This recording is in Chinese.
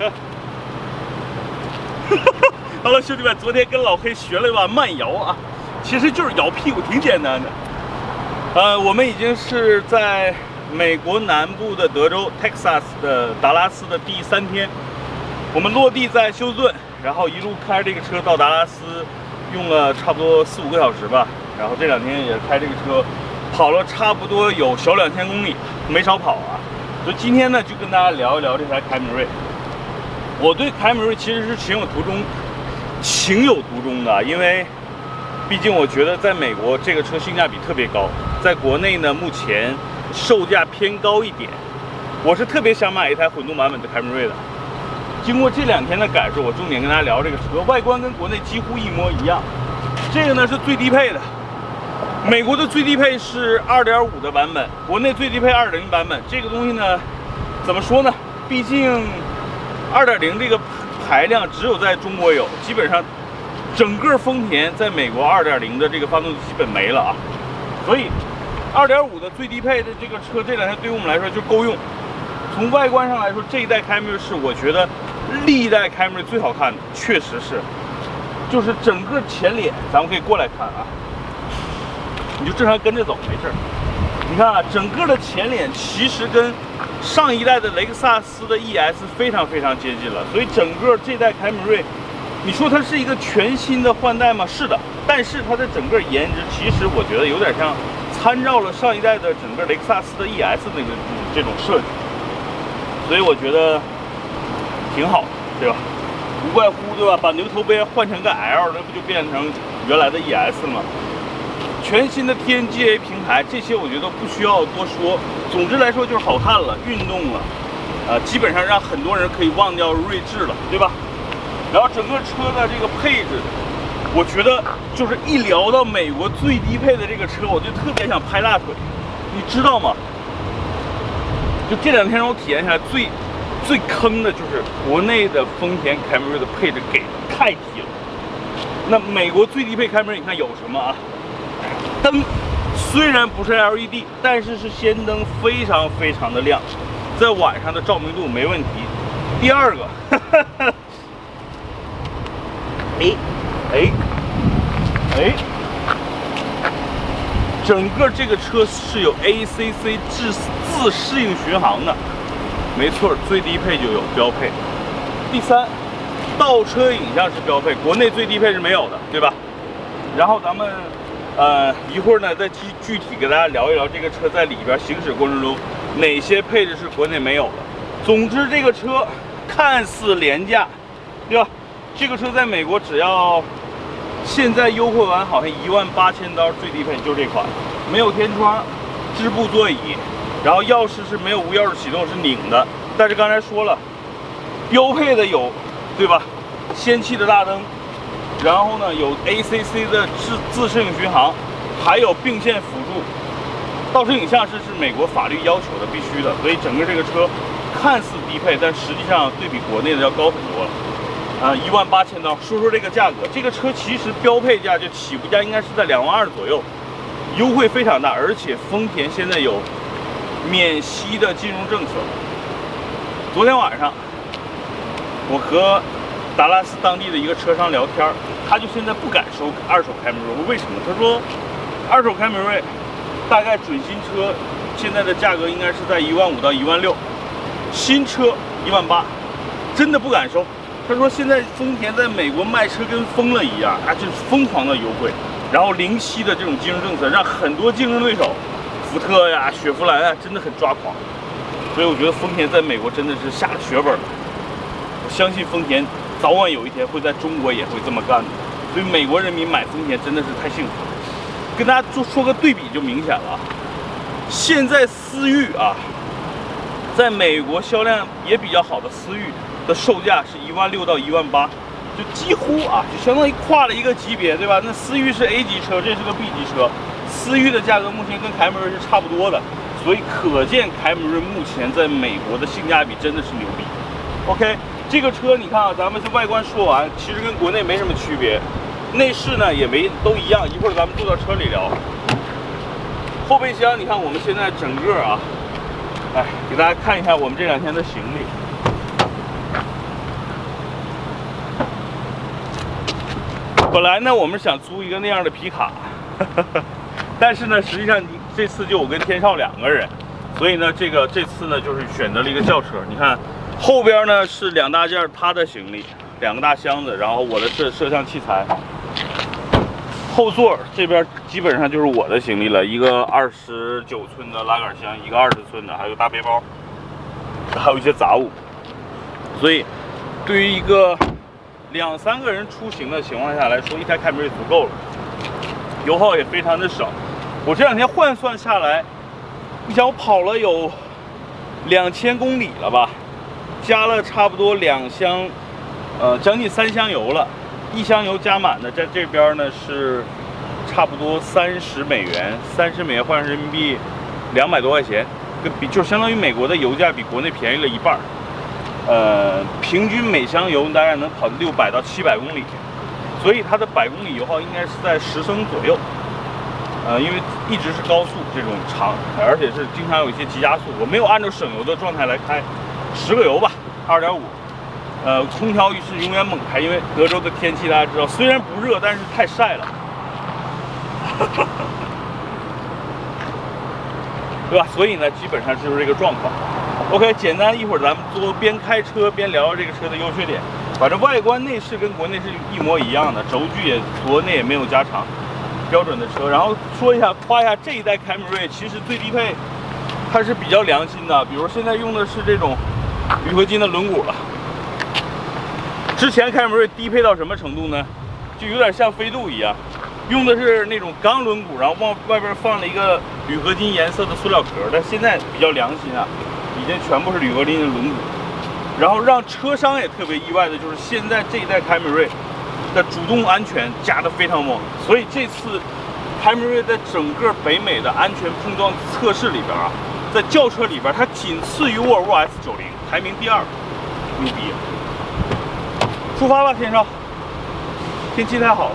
好了，兄弟们，昨天跟老黑学了一把慢摇啊，其实就是摇屁股，挺简单的。呃，我们已经是在美国南部的德州 Texas 的达拉斯的第三天，我们落地在休斯顿，然后一路开这个车到达拉斯，用了差不多四五个小时吧。然后这两天也开这个车，跑了差不多有小两千公里，没少跑啊。所以今天呢，就跟大家聊一聊这台凯美瑞。我对凯美瑞其实是情有独钟，情有独钟的，因为毕竟我觉得在美国这个车性价比特别高，在国内呢目前售价偏高一点。我是特别想买一台混动版本的凯美瑞的。经过这两天的感受，我重点跟大家聊这个车，外观跟国内几乎一模一样。这个呢是最低配的。美国的最低配是2.5的版本，国内最低配2.0版本。这个东西呢，怎么说呢？毕竟2.0这个排量只有在中国有，基本上整个丰田在美国2.0的这个发动机基本没了啊。所以2.5的最低配的这个车，这两天对于我们来说就够用。从外观上来说，这一代凯美瑞是我觉得历代凯美瑞最好看的，确实是。就是整个前脸，咱们可以过来看啊。你就正常跟着走，没事。你看啊，整个的前脸其实跟上一代的雷克萨斯的 ES 非常非常接近了，所以整个这代凯美瑞，你说它是一个全新的换代吗？是的，但是它的整个颜值其实我觉得有点像参照了上一代的整个雷克萨斯的 ES 那个这种设计，所以我觉得挺好，对吧？无怪乎对吧？把牛头杯换成个 L，那不就变成原来的 ES 了吗？全新的 TNGA 平台，这些我觉得不需要多说。总之来说就是好看了，运动了，呃，基本上让很多人可以忘掉锐志了，对吧？然后整个车的这个配置，我觉得就是一聊到美国最低配的这个车，我就特别想拍大腿，你知道吗？就这两天让我体验下来最最坑的就是国内的丰田凯美瑞的配置给的太低了。那美国最低配凯美瑞，你看有什么啊？灯虽然不是 LED，但是是氙灯，非常非常的亮，在晚上的照明度没问题。第二个，哎哎哎，整个这个车是有 ACC 自自适应巡航的，没错，最低配就有标配。第三，倒车影像是标配，国内最低配是没有的，对吧？然后咱们。呃，一会儿呢，再具具体给大家聊一聊这个车在里边行驶过程中哪些配置是国内没有的。总之，这个车看似廉价，对吧？这个车在美国只要现在优惠完，好像一万八千刀最低配就这款，没有天窗，织布座椅，然后钥匙是没有无钥匙启动，是拧的。但是刚才说了，标配的有，对吧？氙气的大灯。然后呢，有 ACC 的自自适应巡航，还有并线辅助，倒车影像是是美国法律要求的，必须的。所以整个这个车看似低配，但实际上对比国内的要高很多了。啊，一万八千刀。说说这个价格，这个车其实标配价就起步价应该是在两万二左右，优惠非常大，而且丰田现在有免息的金融政策。昨天晚上我和。达拉斯当地的一个车商聊天他就现在不敢收二手凯美瑞，为什么？他说，二手凯美瑞大概准新车现在的价格应该是在一万五到一万六，新车一万八，真的不敢收。他说现在丰田在美国卖车跟疯了一样，啊，就是疯狂的优惠，然后零息的这种金融政策，让很多竞争对手，福特呀、雪佛兰啊，真的很抓狂。所以我觉得丰田在美国真的是下了血本了，我相信丰田。早晚有一天会在中国也会这么干的，所以美国人民买丰田真的是太幸福了。跟大家做说个对比就明显了，现在思域啊，在美国销量也比较好的思域的售价是一万六到一万八，就几乎啊，就相当于跨了一个级别，对吧？那思域是 A 级车，这是个 B 级车，思域的价格目前跟凯美瑞是差不多的，所以可见凯美瑞目前在美国的性价比真的是牛逼。OK。这个车你看啊，咱们这外观说完，其实跟国内没什么区别，内饰呢也没都一样。一会儿咱们坐到车里聊。后备箱，你看我们现在整个啊，哎，给大家看一下我们这两天的行李。本来呢，我们想租一个那样的皮卡，哈哈哈但是呢，实际上你这次就我跟天少两个人，所以呢，这个这次呢就是选择了一个轿车。你看。后边呢是两大件他的行李，两个大箱子，然后我的摄摄像器材。后座这边基本上就是我的行李了，一个二十九寸的拉杆箱，一个二十寸的，还有大背包，还有一些杂物。所以对于一个两三个人出行的情况下来说，一台凯美瑞足够了，油耗也非常的省。我这两天换算下来，你想我跑了有两千公里了吧，加了差不多两箱，呃，将近三箱油了。一箱油加满的，在这边呢是差不多三十美元，三十美元换成人民币两百多块钱，跟比就相当于美国的油价比国内便宜了一半儿。呃，平均每箱油大概能跑六百到七百公里，所以它的百公里油耗应该是在十升左右。呃，因为一直是高速这种长，而且是经常有一些急加速，我没有按照省油的状态来开，十个油吧，二点五。呃，空调是永远猛开，因为德州的天气大家知道，虽然不热，但是太晒了，对吧？所以呢，基本上就是这个状况。OK，简单，一会儿咱们多边开车边聊聊这个车的优缺点。反正外观内饰跟国内是一模一样的，轴距也国内也没有加长，标准的车。然后说一下，夸一下这一代凯美瑞，其实最低配它是比较良心的，比如现在用的是这种铝合金的轮毂了。之前凯美瑞低配到什么程度呢？就有点像飞度一样，用的是那种钢轮毂，然后往外边放了一个铝合金颜色的塑料壳。但现在比较良心啊，已经全部是铝合金的轮毂。然后让车商也特别意外的就是，现在这一代凯美瑞的主动安全加的非常猛。所以这次凯美瑞在整个北美的安全碰撞测试里边啊，在轿车里边它仅次于沃尔沃 S90，排名第二，牛逼！出发吧，先生！天气太好了。